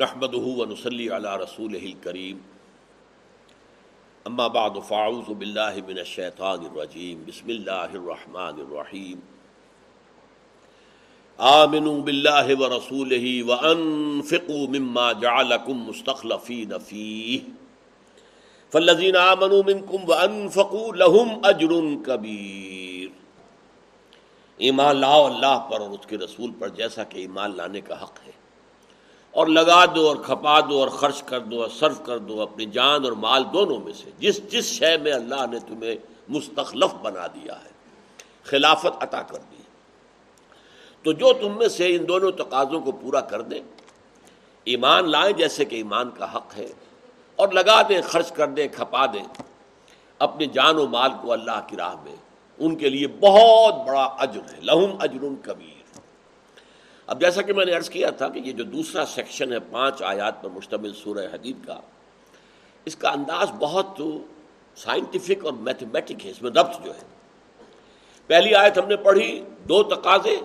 نحمده ونصلي على رسوله الكريم. اما بعد فاعوذ بالله من الشيطان الرجيم. بسم الله الرحمن الرحيم. آمنوا بالله ورسوله وانفقوا مما جعلكم مستخلفين فيه. فالذين آمنوا منكم وانفقوا لهم اجر كبير. ایمان لاؤ اللہ پر اور اس کے رسول پر جیسا کہ ایمان لانے کا حق ہے۔ اور لگا دو اور کھپا دو اور خرچ کر دو اور صرف کر دو اپنی جان اور مال دونوں میں سے۔ جس جس شے میں اللہ نے تمہیں مستخلف بنا دیا ہے، خلافت عطا کر دی۔ تو جو تم میں سے ان دونوں تقاضوں کو پورا کر دیں، ایمان لائیں جیسے کہ ایمان کا حق ہے، اور لگا دیں، خرچ کر دیں، کھپا دیں اپنے جان و مال کو اللہ کی راہ میں۔ ان کے لیے بہت بڑا اجر ہے، لہم اجر کبیر۔ اب جیسا کہ میں نے عرض کیا تھا کہ یہ جو دوسرا سیکشن ہے پانچ آیات پر مشتمل سورہ حدید کا، اس کا انداز بہت سائنٹیفک اور میتھمیٹک ہے، اس میں ضبط جو ہے۔ پہلی آیت ہم نے پڑھی، دو تقاضے،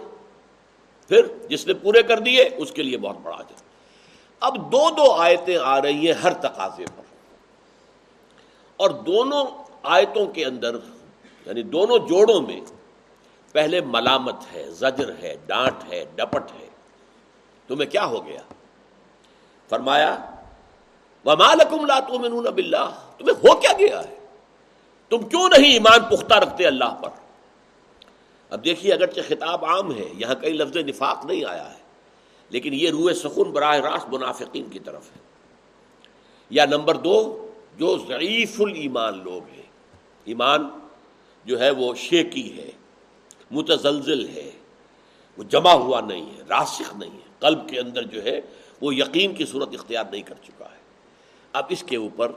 پھر جس نے پورے کر دیے، اس کے لیے بہت بڑا جائے اب دو دو آیتیں آ رہی ہیں ہر تقاضے پر۔ اور دونوں آیتوں کے اندر یعنی دونوں جوڑوں میں پہلے ملامت ہے، زجر ہے، ڈانٹ ہے، ڈپٹ ہے۔ تمہیں کیا ہو گیا؟ فرمایا ومالکم لا تؤمنون باللہ تمہیں ہو کیا گیا ہے؟ تم کیوں نہیں ایمان پختہ رکھتے اللہ پر؟ اب دیکھیے، اگرچہ خطاب عام ہے، یہاں کئی لفظ نفاق نہیں آیا ہے، لیکن یہ روح سخن براہ راست منافقین کی طرف ہے۔ یا نمبر دو، جو ضعیف الایمان لوگ ہیں، ایمان جو ہے وہ شیکی ہے۔ متزلزل ہے، وہ جمع ہوا نہیں ہے، راسخ نہیں ہے، قلب کے اندر جو ہے وہ یقین کی صورت اختیار نہیں کر چکا ہے۔ اب اس کے اوپر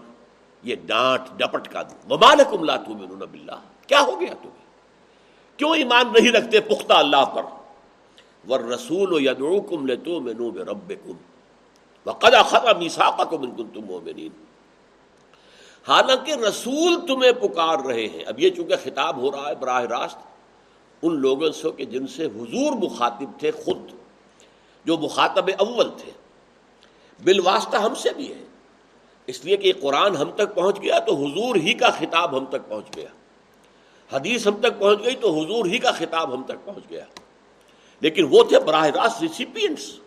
یہ ڈانٹ ڈپٹ کا دوں ممالکم لا تؤمنون باللہ کیا ہو گیا تمہیں؟ کیوں ایمان نہیں رکھتے پختہ اللہ پر؟ والرسول یدعوکم لتؤمنوا بربکم وقد اخذ میثاقکم ان کنتم مؤمنین حالانکہ رسول تمہیں پکار رہے ہیں۔ اب یہ چونکہ خطاب ہو رہا ہے براہ راست ان لوگوں سے کہ جن سے حضور مخاطب تھے خود، جو مخاطب اول تھے۔ بالواسطہ ہم سے بھی ہے اس لیے کہ قرآن ہم تک پہنچ گیا تو حضور ہی کا خطاب ہم تک پہنچ گیا۔ حدیث ہم تک پہنچ گئی تو حضور ہی کا خطاب ہم تک پہنچ گیا۔ لیکن وہ تھے براہ راست ریسیپینٹس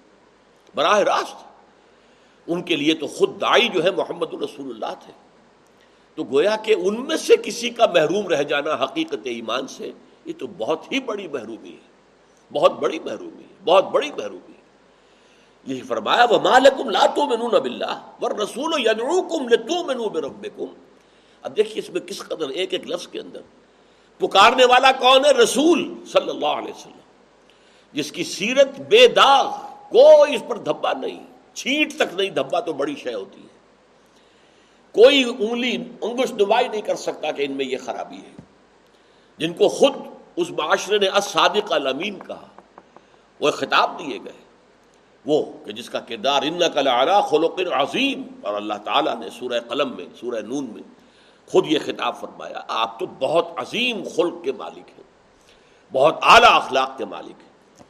براہ راست۔ ان کے لیے تو خود دائی جو ہے محمد الرسول اللہ تھے۔ تو گویا کہ ان میں سے کسی کا محروم رہ جانا حقیقت ایمان سے یہ تو بہت ہی بڑی محرومی ہے۔ بہت بڑی محرومی ہے۔ بہت بڑی محرومی ہے۔ یہی فرمایا وہ مالکم لاتو مینو نب اللہ ور رسول اب دیکھیے اس میں کس قدر، ایک ایک لفظ کے اندر پکارنے والا کون ہے؟ رسول صلی اللہ علیہ وسلم۔ جس کی سیرت بے داغ، کوئی اس پر دھبا نہیں۔ چھینٹ تک نہیں، دھبا تو بڑی شے ہوتی ہے۔ کوئی انگلی انگش دبائی نہیں کر سکتا کہ ان میں یہ خرابی ہے۔ جن کو خود اس معاشرے نے اسادق الامین کہا، وہ خطاب دیے گئے۔ وہ کہ جس کا کردار ان کلا خلوق عظیم، اور اللہ تعالیٰ نے سورہ قلم میں، سورہ نون میں خود یہ خطاب فرمایا، آپ تو بہت عظیم خلق کے مالک ہیں، بہت اعلیٰ اخلاق کے مالک ہیں۔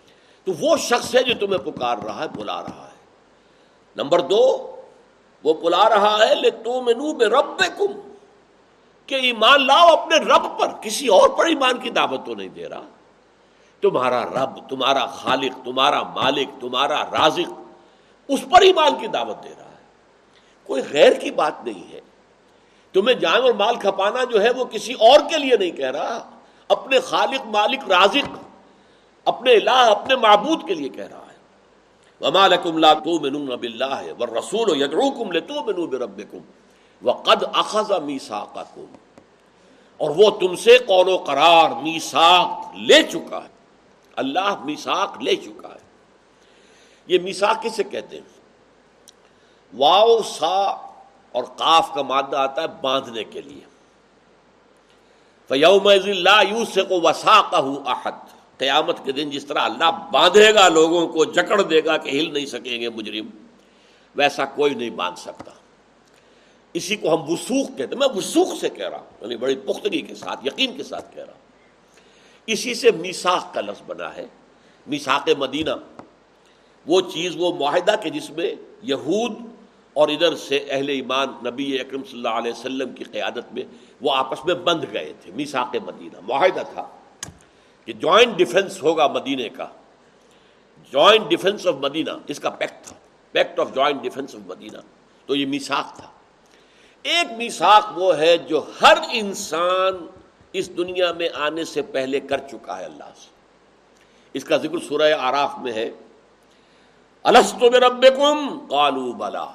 تو وہ شخص ہے جو تمہیں پکار رہا ہے، بلا رہا ہے۔ نمبر دو، وہ بلا رہا ہے لے تو منو بے رب کہ ایمان لاؤ اپنے رب پر، کسی اور پر ایمان کی دعوت تو نہیں دے رہا۔ تمہارا رب، تمہارا خالق، تمہارا مالک، تمہارا رازق اس پر ایمان کی دعوت دے رہا ہے۔ کوئی غیر کی بات نہیں ہے۔ تمہیں جان اور مال کھپانا جو ہے وہ کسی اور کے لیے نہیں کہہ رہا۔ اپنے خالق، مالک، رازق، اپنے الہ، اپنے معبود کے لیے کہہ رہا ہے۔ وما لکم لا تؤمنون باللہ والرسول یدعوکم لتؤمنوا بربکم وقد اخذ میثاقکم۔ اور وہ تم سے قول و قرار میساک لے چکا ہے۔ اللہ میساک لے چکا ہے۔ یہ میساک کسے کہتے ہیں؟ واؤ سا اور کاف کا مادہ آتا ہے باندھنے کے لیے۔ فیوم اللہ یو سے کو وسا احد۔ قیامت کے دن جس طرح اللہ باندھے گا، لوگوں کو جکڑ دے گا کہ ہل نہیں سکیں گے مجرم، ویسا کوئی نہیں باندھ سکتا۔ اسی کو ہم وسوخ کہتے ہیں۔ میں وسوخ سے کہہ رہا ہوں یعنی بڑی پختگی کے ساتھ، یقین کے ساتھ کہہ رہا ہوں۔ اسی سے میساخ کا لفظ بنا ہے۔ میساق مدینہ، وہ چیز، وہ معاہدہ کہ جس میں یہود اور ادھر سے اہل ایمان نبی اکرم صلی اللہ علیہ وسلم کی قیادت میں وہ آپس میں بند گئے تھے۔ میساک مدینہ، معاہدہ تھا کہ جوائنٹ ڈیفنس ہوگا مدینے کا۔ جوائنٹ ڈیفنس آف مدینہ اس کا پیکٹ تھا۔ Pact of joint defence of Medina تو یہ میساک تھا۔ ایک میساک وہ ہے جو ہر انسان اس دنیا میں آنے سے پہلے کر چکا ہے اللہ سے۔ اس کا ذکر سورہ آراف میں ہے۔ السطو میں رب بلا۔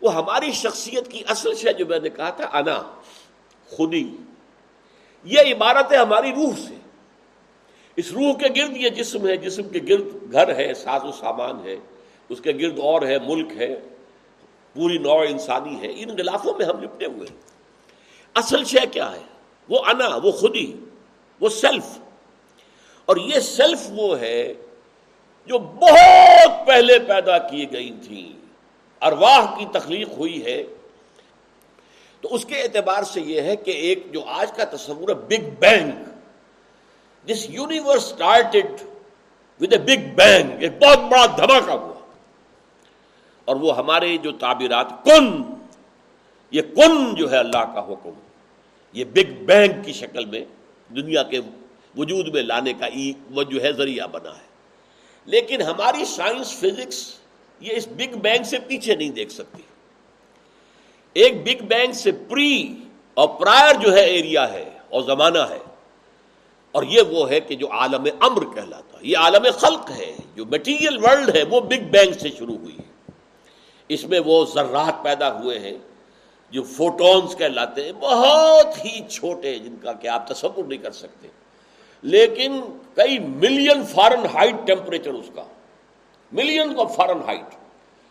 وہ ہماری شخصیت کی اصل شے جو میں نے کہا تھا، انا خودی یہ عبارت ہے ہماری روح سے۔ اس روح کے گرد یہ جسم ہے، جسم کے گرد گھر ہے، ساز و سامان ہے۔ اس کے گرد اور ہے، ملک ہے۔ پوری نوع انسانی ہے، ان غلافوں میں ہم لپٹے ہوئے ہیں۔ اصل شے کیا ہے؟ وہ انا، وہ خودی، وہ سیلف۔ اور یہ سیلف وہ ہے جو بہت پہلے پیدا کی گئی تھیں ارواح کی تخلیق ہوئی ہے۔ تو اس کے اعتبار سے یہ ہے کہ ایک جو آج کا تصور ہے big bang this universe started with a big bang ایک بہت بڑا دھماکہ ہوا۔ اور وہ ہمارے جو تعبیرات، کن، یہ کن جو ہے اللہ کا حکم، یہ بگ بینگ کی شکل میں دنیا کے وجود میں لانے کا وہ جو ہے، ذریعہ بنا ہے۔ لیکن ہماری سائنس، فزکس یہ اس بگ بینگ سے پیچھے نہیں دیکھ سکتی۔ ایک بگ بینگ سے پری اور پرائر جو ہے ایریا ہے اور زمانہ ہے، اور یہ وہ ہے کہ جو عالم امر کہلاتا یہ عالم خلق ہے، جو میٹیریل ورلڈ ہے، وہ بگ بینگ سے شروع ہوئی ہے۔ اس میں وہ ذرات پیدا ہوئے ہیں جو فوٹونز کہلاتے ہیں، بہت ہی چھوٹے جن کا کہ آپ تصور نہیں کر سکتے۔ لیکن کئی ملین فارن ہائٹ ٹیمپریچر اس کا۔ ملین کا فارن ہائٹ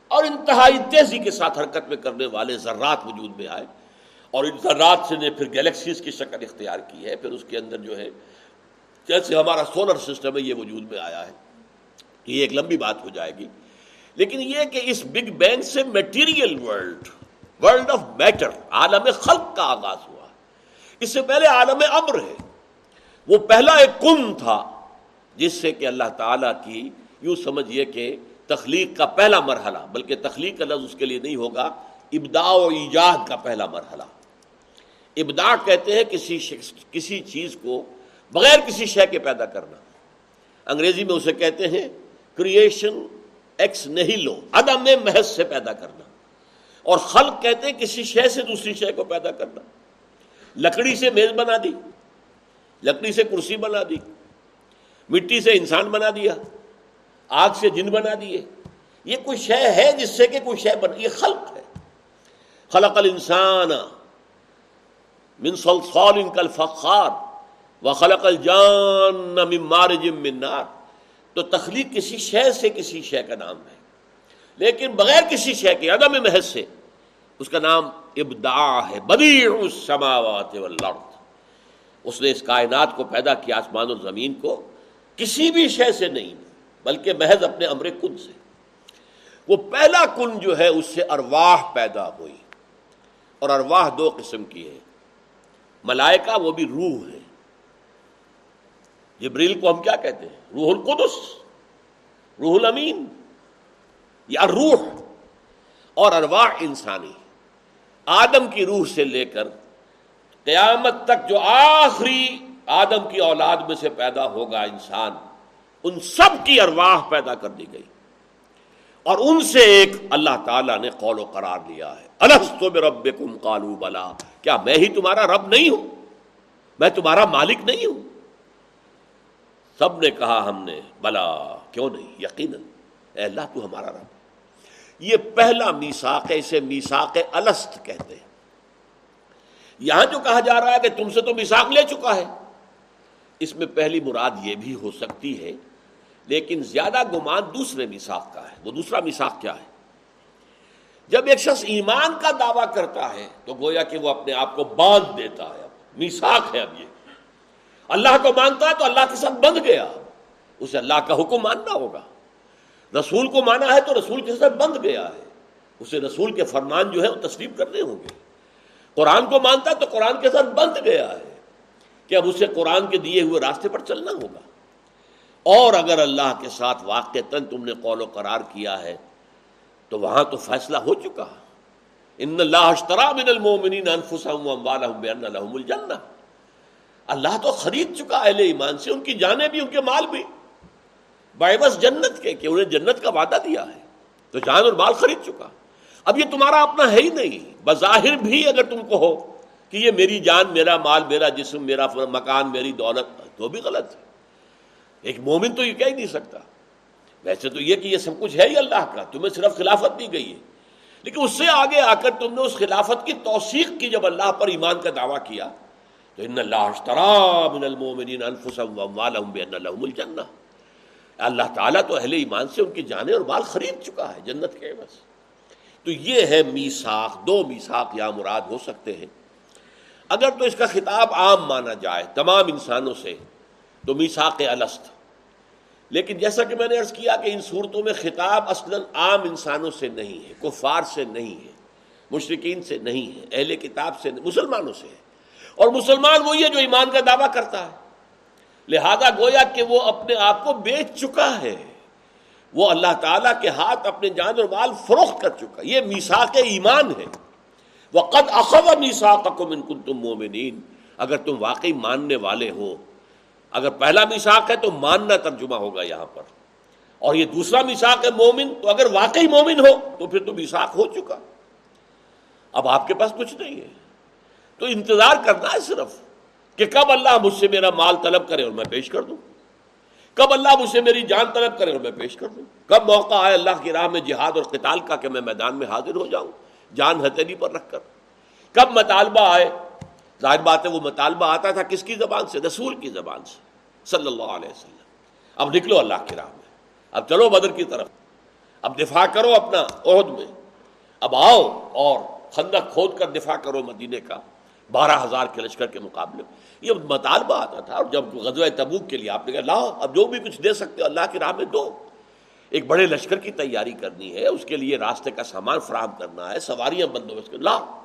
اور انتہائی تیزی کے ساتھ حرکت میں کرنے والے ذرات وجود میں آئے۔ اور ان ذرات سے نے پھر گیلیکسیز کی شکل اختیار کی ہے۔ پھر اس کے اندر جو ہے، جیسے ہمارا سولر سسٹم ہے، یہ وجود میں آیا ہے۔ یہ ایک لمبی بات ہو جائے گی۔ لیکن یہ کہ اس بگ بینگ سے material world world of matter عالم خلق کا آغاز ہوا۔ اس سے پہلے عالم امر ہے۔ وہ پہلا ایک کن تھا، جس سے کہ اللہ تعالیٰ کی یوں سمجھیے کہ تخلیق کا پہلا مرحلہ، بلکہ تخلیق کا لفظ اس کے لیے نہیں ہوگا ابدا و ایجاد کا پہلا مرحلہ۔ ابدا کہتے ہیں کسی شخص، کسی چیز کو بغیر کسی شے کے پیدا کرنا۔ انگریزی میں اسے کہتے ہیں کریشن ایکس نہیں لو۔ عدم میں محض سے پیدا کرنا۔ اور خلق کہتے ہیں کسی شے سے دوسری شے کو پیدا کرنا۔ لکڑی سے میز بنا دی۔ لکڑی سے کرسی بنا دی۔ مٹی سے انسان بنا دیا۔ آگ سے جن بنا دیے۔ یہ کوئی شے ہے جس سے کہ کوئی شے بنا یہ خلق ہے۔ خلق الانسان من صلصال کالفخار، وخلق الجان من مارج من نار۔ تو تخلیق کسی شے سے کسی شے کا نام ہے۔ لیکن بغیر کسی شے کے عدم محض سے اس کا نام ابداع ہے، بدیع السماوات والارض۔ اس نے اس کائنات کو پیدا کیا آسمان و زمین کو، کسی بھی شے سے نہیں، بلکہ محض اپنے امر کن سے۔ وہ پہلا کن جو ہے، اس سے ارواح پیدا ہوئی۔ اور ارواح دو قسم کی ہے ملائکہ وہ بھی روح ہے۔ جبریل کو ہم کیا کہتے ہیں؟ روح القدس، روح الامین، یا روح اور ارواح انسانی، آدم کی روح سے لے کر قیامت تک جو آخری آدم کی اولاد میں سے پیدا ہوگا انسان، ان سب کی ارواح پیدا کر دی گئی۔ اور ان سے ایک اللہ تعالیٰ نے قول و قرار لیا ہے۔ الحسو میں رب کم کالو بلا۔ کیا میں ہی تمہارا رب نہیں ہوں؟ میں تمہارا مالک نہیں ہوں؟ سب نے کہا ہم نے، بلا، کیوں نہیں؟ یقیناً، اے اللہ تو ہمارا رب۔ یہ پہلا میساک ہے، اسے میساک الست کہتے ہیں۔ یہاں جو کہا جا رہا ہے کہ تم سے تو مساق لے چکا ہے۔ اس میں پہلی مراد یہ بھی ہو سکتی ہے، لیکن زیادہ گمان دوسرے مساق کا ہے۔ وہ دوسرا مساق کیا ہے؟ جب ایک شخص ایمان کا دعویٰ کرتا ہے، تو گویا کہ وہ اپنے آپ کو باندھ دیتا ہے۔ میساک ہے اب یہ۔ اللہ کو مانتا ہے تو اللہ کے ساتھ بند گیا۔ اسے اللہ کا حکم ماننا ہوگا۔ رسول کو مانا ہے تو رسول کے ساتھ بند گیا ہے۔ اسے رسول کے فرمان جو ہے وہ تسلیم کرنے ہوں گے۔ قرآن کو مانتا ہے تو قرآن کے ساتھ بند گیا ہے۔ کہ اب اسے قرآن کے دیے ہوئے راستے پر چلنا ہوگا۔ اور اگر اللہ کے ساتھ واقع تن تم نے قول و قرار کیا ہے، تو وہاں تو فیصلہ ہو چکا۔ ان اللہ اشترا من المومنین انفسهم واموالهم بان لهم الجنہ۔ اللہ تو خرید چکا اہل ایمان سے، ان کی جانیں بھی، ان کے مال بھی۔ بائبس جنت کے، کہ انہیں جنت کا وعدہ دیا ہے۔ تو جان اور مال خرید چکا۔ اب یہ تمہارا اپنا ہے ہی نہیں۔ بظاہر بھی اگر تم کو ہو کہ یہ میری جان، میرا مال، میرا جسم، میرا مکان، میری دولت، تو بھی غلط ہے۔ ایک مومن تو یہ کہہ ہی نہیں سکتا۔ ویسے تو یہ کہ یہ سب کچھ ہے ہی اللہ کا، تمہیں صرف خلافت دی گئی ہے۔ لیکن اس سے آگے آ کر تم نے اس خلافت کی توثیق کی جب اللہ پر ایمان کا دعویٰ کیا۔ تو ان اللہ من المومنین انفسهم واموالهم بان لهم الجنہ۔ اللہ تعالیٰ تو اہل ایمان سے ان کی جانیں اور مال خرید چکا ہے جنت کے بس تو یہ ہے میساخ دو میساخ یا مراد ہو سکتے ہیں۔ اگر تو اس کا خطاب عام مانا جائے تمام انسانوں سے، تو میساق الست۔ لیکن جیسا کہ میں نے عرض کیا کہ ان صورتوں میں خطاب اصلا عام انسانوں سے نہیں ہے، کفار سے نہیں ہے مشرقین سے نہیں ہے، اہل کتاب سے مسلمانوں سے ہے۔ اور مسلمان وہی ہے جو ایمان کا دعویٰ کرتا ہے۔ لہذا گویا کہ وہ اپنے آپ کو بیچ چکا ہے۔ وہ اللہ تعالیٰ کے ہاتھ اپنے جان اور مال فروخت کر چکا یہ میساک ایمان ہے۔ وہ اخب میساک تم مومنین اگر تم واقعی ماننے والے ہو، اگر پہلا میساک ہے تو ماننا ترجمہ ہوگا یہاں پر۔ اور یہ دوسرا میساک ہے مومن، تو اگر واقعی مومن ہو تو پھر تو میساک ہو چکا۔ اب آپ کے پاس کچھ نہیں ہے۔ تو انتظار کرنا ہے صرف کہ کب اللہ مجھ سے میرا مال طلب کرے اور میں پیش کر دوں؟ کب اللہ مجھ سے میری جان طلب کرے اور میں پیش کر دوں؟ کب موقع آئے اللہ کی راہ میں جہاد اور قتال کا کہ میں میدان میں حاضر ہو جاؤں؟ جان ہتھیلی پر رکھ کر۔ کب مطالبہ آئے؟ ظاہر بات ہے وہ مطالبہ آتا تھا کس کی زبان سے؟ رسول کی زبان سے۔ صلی اللہ علیہ وسلم۔ اب نکلو اللہ کی راہ میں۔ اب چلو بدر کی طرف۔ اب دفاع کرو اپنا عہد میں۔ اب آؤ اور خندق کھود کر دفاع کرو مدینے کا۔ بارہ ہزار کے لشکر کے مقابلے یہ مطالبہ آتا تھا۔ اور جب غزوہ تبوک کے لیے آپ نے کہا، لاؤ، اب جو بھی کچھ دے سکتے ہو، اللہ کی راہ میں دو۔ ایک بڑے لشکر کی تیاری کرنی ہے، اس کے لیے راستے کا سامان فراہم کرنا ہے، سواریاں بندوبست۔ کر لاؤ۔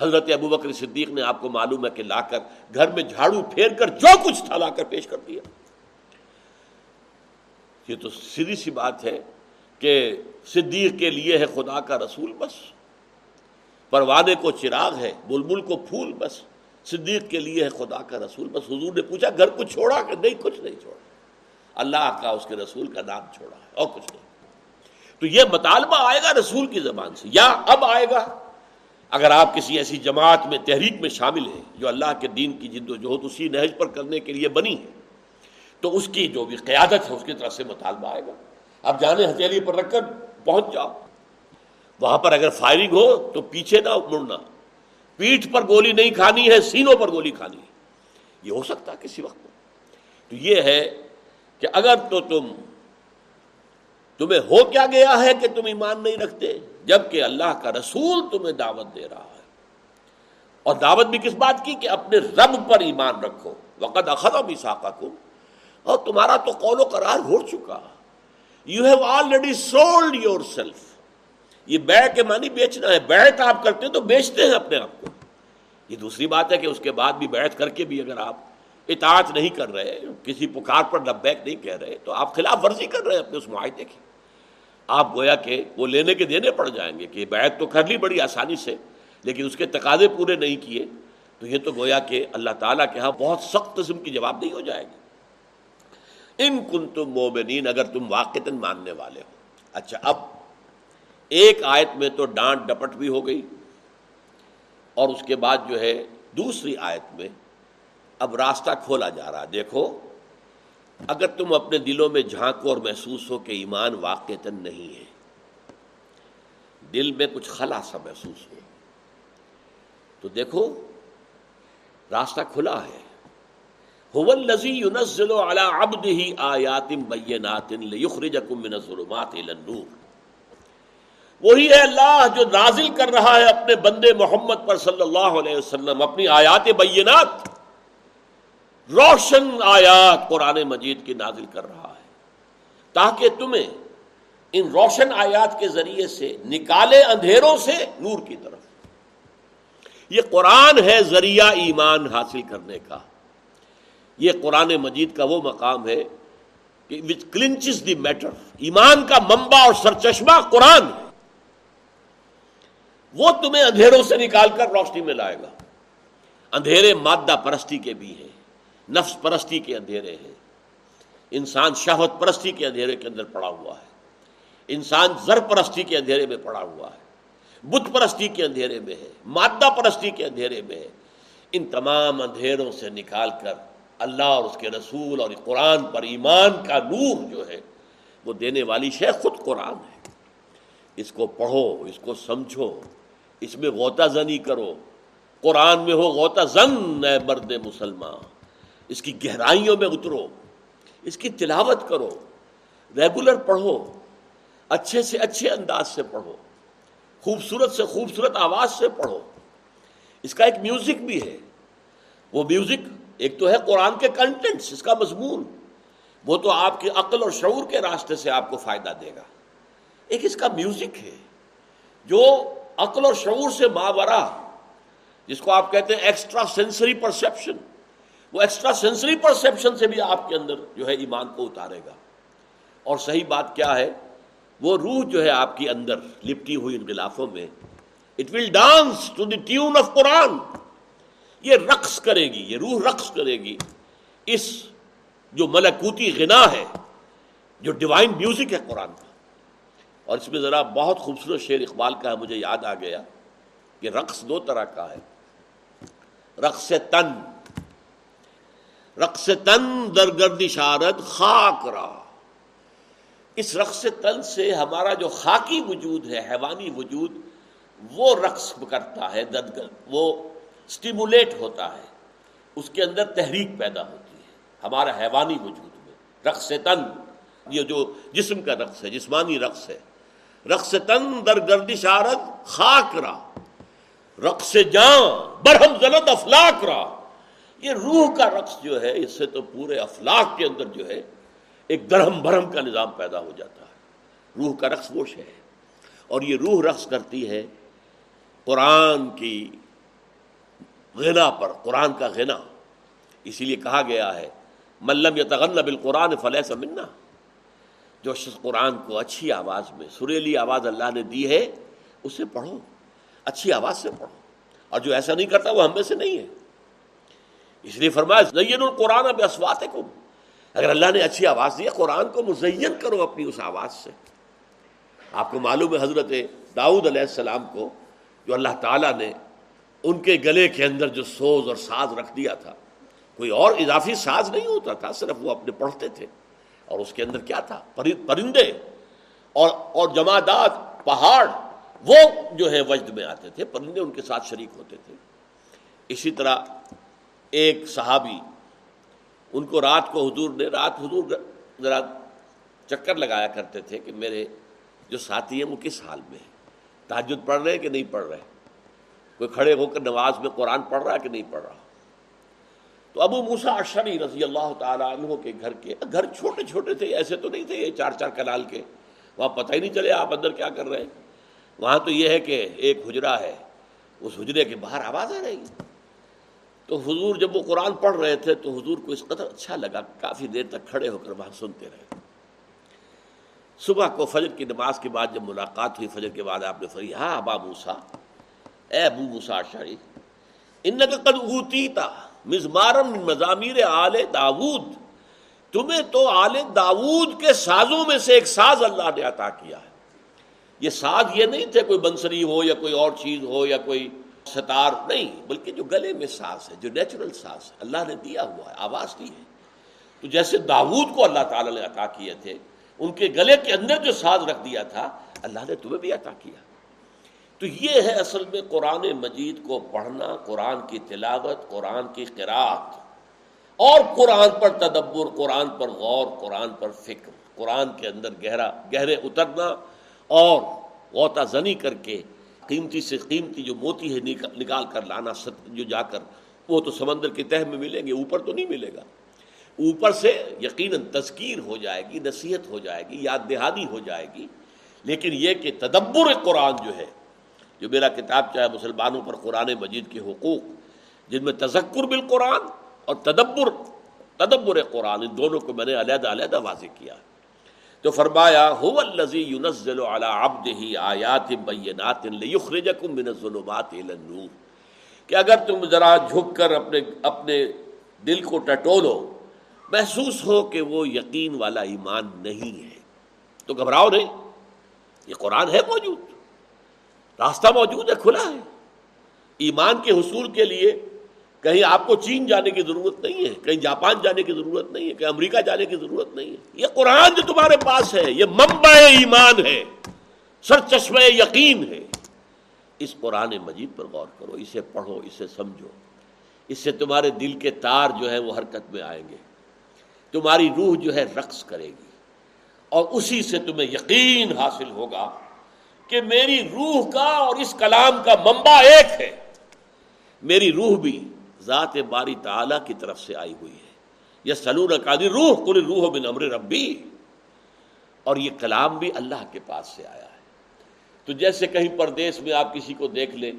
حضرت ابو بکر صدیق نے آپ کو معلوم ہے کہ لا کر گھر میں جھاڑو پھیر کر جو کچھ تھا لا کر پیش کر دیا۔ یہ تو سیدھی سی بات ہے کہ صدیق کے لیے ہے خدا کا رسول، بس۔ پروانے کو چراغ ہے، بلبل کو پھول، بس صدیق کے لیے ہے خدا کا رسول، بس حضور نے پوچھا، گھر کو چھوڑا کہ نہیں؟ کچھ نہیں چھوڑا۔ اللہ کا اس کے رسول کا نام چھوڑا ہے اور کچھ نہیں۔ تو یہ مطالبہ آئے گا رسول کی زبان سے، یا اب آئے گا۔ اگر آپ کسی ایسی جماعت میں، تحریک میں شامل ہیں جو اللہ کے دین کی جد و جہد اسی نہج پر کرنے کے لیے بنی ہے تو اس کی جو بھی قیادت ہے، اس کی طرف سے مطالبہ آئے گا۔ اب جانے ہتھیلی پر رکھ کر پہنچ جاؤ۔ وہاں پر اگر فائرنگ ہو تو پیچھے نہ مڑنا۔ پیٹھ پر گولی نہیں کھانی ہے، سینوں پر گولی کھانی ہے۔ یہ ہو سکتا کسی وقت۔ تو یہ ہے کہ اگر تو تم، تمہیں ہو کیا گیا ہے کہ تم ایمان نہیں رکھتے، جبکہ اللہ کا رسول تمہیں دعوت دے رہا ہے۔ اور دعوت بھی کس بات کی؟ کہ اپنے رب پر ایمان رکھو۔ وقت اخذ بھی ساقا اور تمہارا تو قول و قرار ہو چکا۔ You have already sold yourself یہ بے کے معنی بیچنا ہے۔ بیعت آپ کرتے ہیں تو بیچتے ہیں اپنے آپ کو۔ یہ دوسری بات ہے کہ اس کے بعد بھی بیعت کر کے بھی اگر آپ اطاعت نہیں کر رہے، کسی پکار پر لبیک نہیں کہہ رہے، تو آپ خلاف ورزی کر رہے ہیں اپنے اس معاہدے کی۔ آپ گویا کہ وہ لینے کے دینے پڑ جائیں گے کہ بیعت تو کر لی بڑی آسانی سے، لیکن اس کے تقاضے پورے نہیں کیے، تو یہ تو گویا کہ اللہ تعالیٰ کے ہاں بہت سخت قسم کی جواب نہیں ہو جائے گی۔ ان کن تم مومنین، اگر تم واقع ماننے والے ہو۔ اچھا اب ایک آیت میں تو ڈانٹ ڈپٹ بھی ہو گئی اور اس کے بعد جو ہے دوسری آیت میں اب راستہ کھولا جا رہا دیکھو، اگر تم اپنے دلوں میں جھانکو اور محسوس ہو کہ ایمان واقع نہیں ہے، دل میں کچھ خلا سا محسوس ہو، تو دیکھو، راستہ کھلا ہے۔ وہی ہے اللہ جو نازل کر رہا ہے اپنے بندے محمد پر صلی اللہ علیہ وسلم، اپنی آیات بینات، روشن آیات قرآن مجید کی نازل کر رہا ہے۔ تاکہ تمہیں ان روشن آیات کے ذریعے سے نکالے اندھیروں سے نور کی طرف۔ یہ قرآن ہے ذریعہ ایمان حاصل کرنے کا۔ یہ قرآن مجید کا وہ مقام ہے وچ کلنچز دی میٹر ایمان کا منبع اور سرچشمہ قرآن ہے۔ وہ تمہیں اندھیروں سے نکال کر روشنی میں لائے گا۔ اندھیرے مادہ پرستی کے بھی ہیں، نفس پرستی کے اندھیرے ہیں۔ انسان شہوت پرستی کے اندھیرے کے اندر پڑا ہوا ہے۔ انسان زر پرستی کے اندھیرے میں پڑا ہوا ہے۔ بت پرستی کے اندھیرے میں ہے، مادہ پرستی کے اندھیرے میں ہے۔ ان تمام اندھیروں سے نکال کر اللہ اور اس کے رسول اور قرآن پر ایمان کا نور جو ہے، وہ دینے والی شے خود قرآن ہے۔ اس کو پڑھو، اس کو سمجھو۔ اس میں غوطہ زنی کرو۔ قرآن میں ہو غوطہ زن، اے مرد مسلمان۔ اس کی گہرائیوں میں اترو۔ اس کی تلاوت کرو۔ ریگولر پڑھو۔ اچھے سے اچھے انداز سے پڑھو۔ خوبصورت سے خوبصورت آواز سے پڑھو۔ اس کا ایک میوزک بھی ہے۔ وہ میوزک ایک تو ہے قرآن کے کنٹینٹس اس کا مضمون۔ وہ تو آپ کی عقل اور شعور کے راستے سے آپ کو فائدہ دے گا۔ ایک اس کا میوزک ہے۔ جو عقل اور شعور سے ماورا جس کو آپ کہتے ہیں ایکسٹرا سینسری پرسیپشن وہ ایکسٹرا سینسری پرسیپشن سے بھی آپ کے اندر جو ہے ایمان کو اتارے گا۔ اور صحیح بات کیا ہے؟ وہ روح جو ہے آپ کی اندر لپٹی ہوئی ان غلافوں میں it will dance to the tune of Quran یہ رقص کرے گی، یہ روح رقص کرے گی۔ اس جو ملکوتی غنا ہے، جو ڈیوائن میوزک ہے قرآن کا۔ اور اس میں ذرا بہت خوبصورت شعر اقبال کا ہے، مجھے یاد آ گیا کہ رقص دو طرح کا ہے۔ رقص تن۔ رقص تن درگرد اشارت خاک را۔ اس رقص تن سے ہمارا جو خاکی وجود ہے، حیوانی وجود، وہ رقص کرتا ہے وہ سٹیمولیٹ ہوتا ہے۔ اس کے اندر تحریک پیدا ہوتی ہے، ہمارا حیوانی وجود میں۔ رقص تن، یہ جو جسم کا رقص ہے، جسمانی رقص ہے رقص تن در گردش آرد خاک را، رقص جاں برہم زلد افلاق را۔ یہ روح کا رقص جو ہے، اس سے تو پورے افلاق کے اندر جو ہے، ایک درہم برہم کا نظام پیدا ہو جاتا ہے۔ روح کا رقص وہ ہے۔ اور یہ روح رقص کرتی ہے قرآن کی غنا پر، قرآن کا غنا۔ اسی لیے کہا گیا ہے ملم یا تغن بال فلح سمنا جو شخص قرآن کو اچھی آواز میں، سریلی آواز اللہ نے دی ہے، اسے پڑھو، اچھی آواز سے پڑھو۔ اور جو ایسا نہیں کرتا، وہ ہم میں سے نہیں ہے۔ اس لیے فرمایا زین القرآن اب اسوات کو اگر اللہ نے اچھی آواز دی ہے، قرآن کو مزین کرو اپنی اس آواز سے۔ آپ کو معلوم ہے، حضرت داؤد علیہ السلام کو جو اللہ تعالیٰ نے ان کے گلے کے اندر جو سوز اور ساز رکھ دیا تھا، کوئی اور اضافی ساز نہیں ہوتا تھا، صرف وہ اپنے پڑھتے تھے۔ اور اس کے اندر کیا تھا؟ پرندے. اور اور جمادات، پہاڑ، وہ جو ہے وجد میں آتے تھے، پرندے ان کے ساتھ شریک ہوتے تھے. اسی طرح ایک صحابی، ان کو رات کو حضور نے، رات حضور ذرا چکر لگایا کرتے تھے کہ میرے جو ساتھی ہیں، وہ کس حال میں ہیں؟ تحجد پڑھ رہے ہیں کہ نہیں پڑھ رہے؟ کوئی کھڑے ہو کر نماز میں قرآن پڑھ رہا ہے کہ نہیں پڑھ رہا؟ تو ابو موسا اشری رضی اللہ تعالیٰ عنہ کے گھر کے گھر چھوٹے چھوٹے تھے، ایسے تو نہیں تھے یہ چار چار کنال کے۔ وہاں پتہ ہی نہیں چلے آپ اندر کیا کر رہے ہیں۔ وہاں تو یہ ہے کہ ایک حجرا ہے، اس حجرے کے باہر آواز آ رہی۔ تو حضور جب وہ قرآن پڑھ رہے تھے تو حضور کو اس قدر اچھا لگا، کافی دیر تک کھڑے ہو کر وہاں سنتے رہے۔ صبح کو فجر کی نماز کے بعد جب ملاقات ہوئی، فجر کے بعد آپ نے فری ہاں ابا موسا اے ابو موسا شاہی ان کا قد اوتی تھا مزمارم مضامیر آل داود۔ تمہیں تو آل داود کے سازوں میں سے ایک ساز اللہ نے عطا کیا ہے۔ یہ ساز یہ نہیں تھے کوئی بنسری ہو یا کوئی اور چیز ہو یا کوئی ستار، نہیں، بلکہ جو گلے میں ساز ہے، جو نیچرل ساز ہے۔ اللہ نے دیا ہوا ہے، آواز دی ہے۔ تو جیسے داود کو اللہ تعالیٰ نے عطا کیے تھے، ان کے گلے کے اندر جو ساز رکھ دیا تھا، اللہ نے تمہیں بھی عطا کیا۔ تو یہ ہے اصل میں قرآن مجید کو پڑھنا، قرآن کی تلاوت، قرآن کی قرآت، اور قرآن پر تدبر، قرآن پر غور، قرآن پر فکر، قرآن کے اندر گہرا، گہرے اترنا، اور غوطہ زنی کر کے قیمتی سے قیمتی جو موتی ہے نکال کر لانا جو جا کر، وہ تو سمندر کی تہ میں ملیں گے، اوپر تو نہیں ملے گا۔ اوپر سے یقیناً تذکیر ہو جائے گی، نصیحت ہو جائے گی، یاد دہانی ہو جائے گی، لیکن یہ کہ تدبر قرآن جو ہے جو میرا کتاب چاہے مسلمانوں پر قرآن مجید کے حقوق، جن میں تذکر بالقرآن اور تدبر تدبر قرآن، ان دونوں کو میں نے علیحدہ علیحدہ واضح کیا تو فرمایا، هو الذی ينزل على عبده آیات بینات لیخرجکم من الظلمات الى النور کہ اگر تم ذرا جھک کر اپنے اپنے دل کو ٹٹولو محسوس ہو کہ وہ یقین والا ایمان نہیں ہے۔ تو گھبراؤ نہیں، یہ قرآن ہے موجود۔ راستہ موجود ہے، کھلا ہے۔ ایمان کے حصول کے لیے کہیں آپ کو چین جانے کی ضرورت نہیں ہے، کہیں جاپان جانے کی ضرورت نہیں ہے، کہیں امریکہ جانے کی ضرورت نہیں ہے۔ یہ قرآن جو تمہارے پاس ہے، یہ منبع ایمان ہے سر چشمہ یقین ہے۔ اس قرآن مجید پر غور کرو، اسے پڑھو، اسے سمجھو۔ اس سے تمہارے دل کے تار جو ہے وہ حرکت میں آئیں گے۔ تمہاری روح جو ہے، رقص کرے گی۔ اور اسی سے تمہیں یقین حاصل ہوگا۔ کہ میری روح کا اور اس کلام کا منبع ایک ہے۔ میری روح بھی ذات باری تعالی کی طرف سے آئی ہوئی ہے۔ یہ سلون قادر روح کل روح بن امر ربی۔ اور یہ کلام بھی اللہ کے پاس سے آیا ہے۔ تو جیسے کہیں پردیس میں آپ کسی کو دیکھ لیں،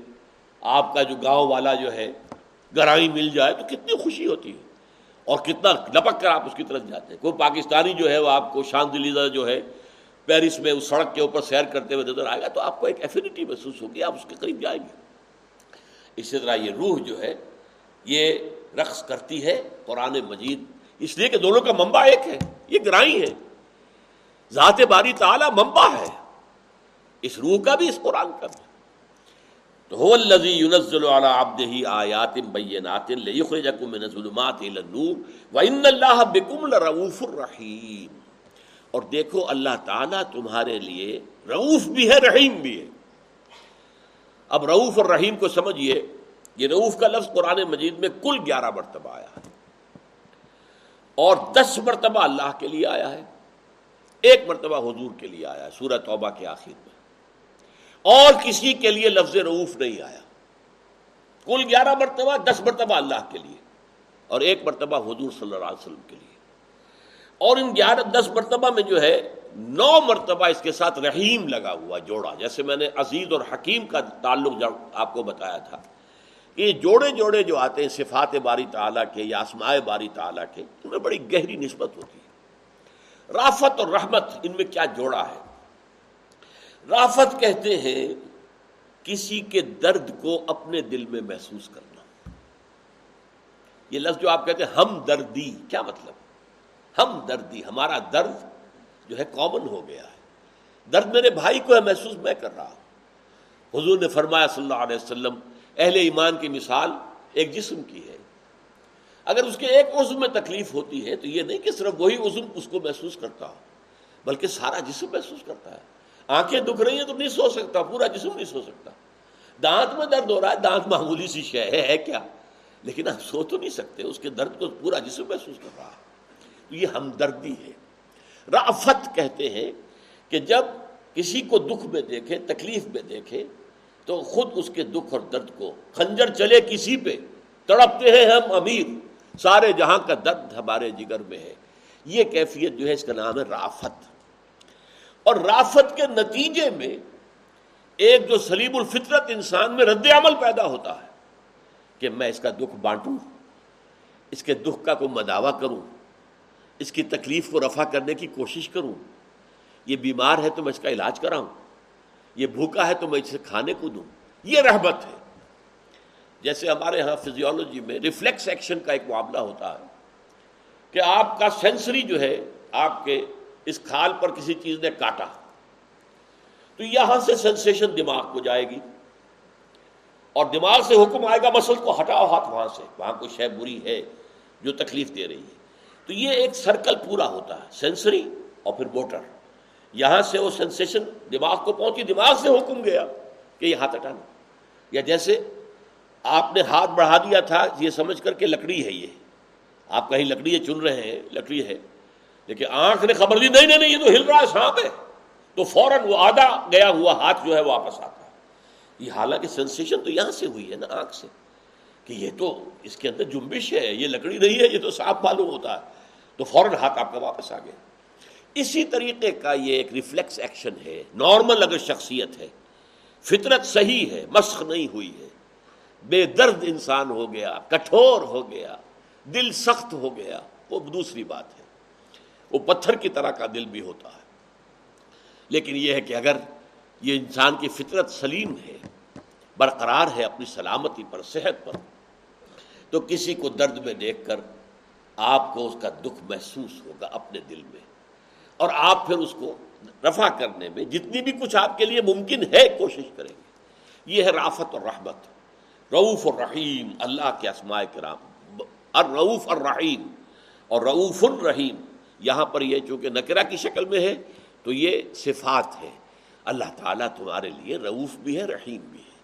آپ کا جو گاؤں والا جو ہے گرائی مل جائے تو کتنی خوشی ہوتی ہے۔ اور کتنا لپک کر آپ اس کی طرف جاتے ہیں۔ کوئی پاکستانی جو ہے، وہ آپ کو شان دلیزہ جو ہے پیرس میں اس سڑک کے اوپر سیر کرتے ہوئے نظر آئے گا تو آپ کو ایک ایفینٹی محسوس ہوگی، آپ اس کے قریب جائیں گے۔ اسی طرح یہ روح جو ہے، یہ رقص کرتی ہے قرآن مجید۔ اس لیے کہ دونوں کا منبع ایک ہے، یہ گرائی ہے ذات باری تعالی منبع ہے۔ اس روح کا بھی اس قرآن کا بھی۔ تو هو الذي ينزل على عبده آیات بینات لیخرجکم من الظلمات الى النور اللہ بكم لرؤوف الرحیم اور دیکھو اللہ تعالیٰ تمہارے لیے رعوف بھی ہے، رحیم بھی ہے۔ اب رعوف اور رحیم کو سمجھیے یہ رعوف کا لفظ قرآن مجید میں کل گیارہ مرتبہ آیا ہے۔ اور دس مرتبہ اللہ کے لیے آیا ہے۔ ایک مرتبہ حضور کے لیے آیا ہے، سورہ توبہ کے آخر میں۔ اور کسی کے لیے لفظ رعوف نہیں آیا۔ کل گیارہ مرتبہ، دس مرتبہ اللہ کے لیے۔ اور ایک مرتبہ حضور صلی اللہ علیہ وسلم کے لیے۔ اور ان گیارہ دس مرتبہ میں جو ہے نو مرتبہ اس کے ساتھ رحیم لگا ہوا جوڑا، جیسے میں نے عزیز اور حکیم کا تعلق آپ کو بتایا تھا۔ یہ جوڑے جوڑے جو آتے ہیں، صفات باری تعالیٰ کے یا آسمائے باری تعالیٰ کے، ان میں بڑی گہری نسبت ہوتی ہے۔ رافت اور رحمت، ان میں کیا جوڑا ہے؟ رافت کہتے ہیں، کسی کے درد کو اپنے دل میں محسوس کرنا۔ یہ لفظ جو آپ کہتے ہیں ہم دردی کیا مطلب؟ ہم دردی ہمارا درد جو ہے کامن ہو گیا ہے۔ درد میرے بھائی کو ہے، محسوس میں کر رہا ہوں۔ حضور نے فرمایا صلی اللہ علیہ وسلم، اہل ایمان کی مثال ایک جسم کی ہے۔ اگر اس کے ایک عزم میں تکلیف ہوتی ہے تو یہ نہیں کہ صرف وہی عزم اس کو محسوس کرتا ہو، بلکہ سارا جسم محسوس کرتا ہے۔ آنکھیں دکھ رہی ہیں تو نہیں سو سکتا، پورا جسم نہیں سو سکتا۔ دانت میں درد ہو رہا ہے، دانت معمولی سی شے ہے ہے کیا؟ لیکن آپ سو تو نہیں سکتے، اس کے درد کو پورا جسم محسوس کر رہا ہے۔ تو یہ ہمدردی ہے۔ رافت کہتے ہیں کہ جب کسی کو دکھ میں دیکھے، تکلیف میں دیکھے، تو خود اس کے دکھ اور درد کو خنجر چلے کسی پہ۔ تڑپتے ہیں ہم امیر، سارے جہاں کا درد ہمارے جگر میں ہے۔ یہ کیفیت جو ہے، اس کا نام ہے رافت اور رافت کے نتیجے میں ایک جو سلیم الفطرت انسان میں رد عمل پیدا ہوتا ہے کہ میں اس کا دکھ بانٹوں، اس کے دکھ کا کوئی مداوع کروں۔ اس کی تکلیف کو رفع کرنے کی کوشش کروں۔ یہ بیمار ہے تو میں اس کا علاج کراؤں۔ یہ بھوکا ہے تو میں اسے کھانے کو دوں۔ یہ رحمت ہے۔ جیسے ہمارے ہاں فزیولوجی میں ریفلیکس ایکشن کا ایک معاملہ ہوتا ہے کہ آپ کا سینسری جو ہے، آپ کے اس کھال پر کسی چیز نے کاٹا۔ تو یہاں سے سینسیشن دماغ کو جائے گی۔ اور دماغ سے حکم آئے گا، مسل کو ہٹاؤ ہاتھ وہاں سے۔ وہاں کوئی شے بری ہے جو تکلیف دے رہی ہے۔ تو یہ ایک سرکل پورا ہوتا ہے سینسری اور پھر موٹر یہاں سے وہ سینسیشن دماغ کو پہنچی، دماغ سے حکم گیا کہ یہ ہاتھ ہٹانا۔ یا جیسے آپ نے ہاتھ بڑھا دیا تھا، یہ سمجھ کر کہ لکڑی ہے یہ۔ آپ کہیں لکڑی چن رہے ہیں، لکڑی ہے۔ لیکن آنکھ نے خبر دی، نہیں نہیں یہ تو ہل رہا ہے، سانپ ہے۔ تو فوراً وہ آدھا گیا ہوا ہاتھ جو ہے، واپس آتا ہے۔ یہ حالانکہ سینسیشن تو یہاں سے ہوئی ہے نا، آنکھ سے۔ کہ یہ تو اس کے اندر جنبش ہے، یہ لکڑی نہیں ہے، یہ تو صاف معلوم ہوتا ہے۔ تو فوراً ہاتھ آپ کا واپس آ گیا۔ اسی طریقے کا یہ ایک ریفلیکس ایکشن ہے نارمل اگر شخصیت ہے، فطرت صحیح ہے، مسخ نہیں ہوئی ہے۔ بے درد انسان ہو گیا، کٹھور ہو گیا، دل سخت ہو گیا، وہ دوسری بات ہے۔ وہ پتھر کی طرح کا دل بھی ہوتا ہے۔ لیکن یہ ہے کہ اگر یہ انسان کی فطرت سلیم ہے، برقرار ہے، اپنی سلامتی پر، صحت پر تو کسی کو درد میں دیکھ کر آپ کو اس کا دکھ محسوس ہوگا اپنے دل میں۔ اور آپ پھر اس کو رفع کرنے میں جتنی بھی کچھ آپ کے لیے ممکن ہے کوشش کریں گے۔ یہ ہے رافت اور رحمت۔ رعوف الرحیم، اللہ کے اسماء کرام۔ الرعوف الرحیم اور رعوف الرحیم۔ یہاں پر یہ چونکہ نکرہ کی شکل میں ہے، تو یہ صفات ہے اللہ تعالیٰ تمہارے لیے رعوف بھی ہے، رحیم بھی ہے۔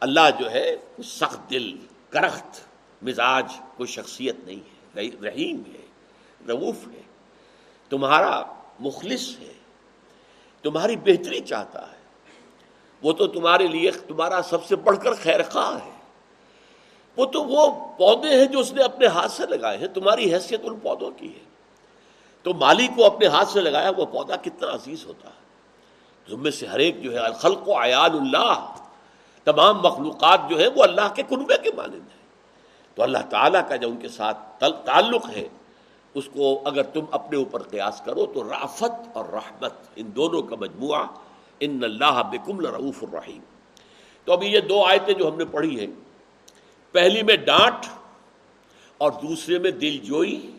اللہ جو ہے، سخت دل، کرخت۔ مزاج کوئی شخصیت نہیں ہے رحیم ہے رعوف ہے، تمہارا مخلص ہے، تمہاری بہتری چاہتا ہے۔ وہ تو تمہارے لیے تمہارا سب سے بڑھ کر خیر خواہ ہے۔ وہ تو وہ پودے ہیں جو اس نے اپنے ہاتھ سے لگائے ہیں، تمہاری حیثیت ان پودوں کی ہے۔ تو مالی کو اپنے ہاتھ سے لگایا وہ پودا کتنا عزیز ہوتا ہے۔ تم میں سے ہر ایک جو ہے، الخلق و عیال اللہ۔ تمام مخلوقات جو ہے وہ اللہ کے کنبے کے مانند ہیں۔ تو اللہ تعالیٰ کا جو ان کے ساتھ تعلق ہے، اس کو اگر تم اپنے اوپر قیاس کرو تو رافت اور رحمت، ان دونوں کا مجموعہ، ان اللہ بکم رعوف الرحیم۔ تو ابھی یہ دو آیتیں جو ہم نے پڑھی ہیں، پہلی میں ڈانٹ اور دوسرے میں دل جوئی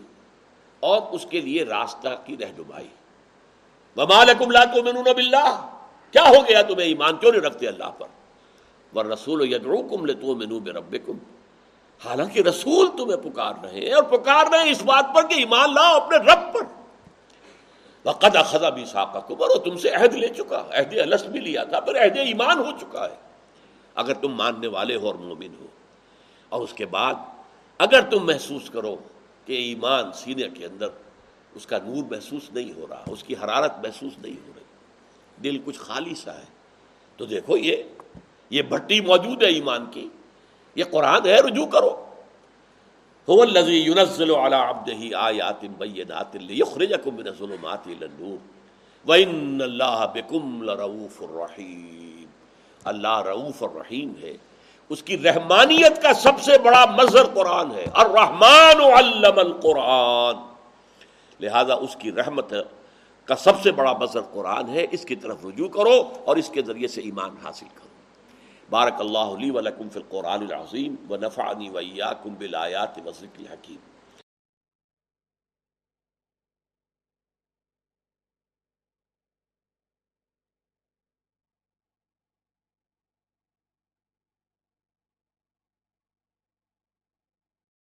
اور اس کے لیے راستہ کی رہنمائی۔ ممالکم لا تؤمنون باللہ، کیا ہو گیا تمہیں ایمان؟ کیوں نہیں رکھتے اللہ پر؟ ور رسول یدعوکم لتؤمنوا بربکم۔ حالانکہ رسول تمہیں پکار رہے ہیں اور پکار رہے ہیں اس بات پر کہ ایمان لاؤ اپنے رب پر۔ وقد اخذ بساقکم اور تم سے عہد لے چکا عہد الست بھی لیا تھا، پر عہد ایمان ہو چکا ہے۔ اگر تم ماننے والے ہو اور مومن ہو، اور اس کے بعد اگر تم محسوس کرو کہ ایمان سینے کے اندر اس کا نور محسوس نہیں ہو رہا، اس کی حرارت محسوس نہیں ہو رہی، دل کچھ خالی سا ہے، تو دیکھو یہ یہ بھٹی موجود ہے ایمان کی۔ یہ قرآن ہے، رجوع کرو۔ هو الذي ينزل على عبده آيات بينات ليخرجكم من الظلمات إلى النور۔ وإن الله بكم لرؤوف رحيم۔ اللہ رعوف الرحیم ہے۔ اس کی رحمانیت کا سب سے بڑا مظہر قرآن ہے۔ الرحمن علم القرآن۔ لہذا اس کی رحمت کا سب سے بڑا مظہر قرآن ہے۔ اس کی طرف رجوع کرو اور اس کے ذریعے سے ایمان حاصل کرو۔ بارک اللہ علی ولکم فی القرآن العظیم و نفعنی ویاکم بالآیات وذکر الحکیم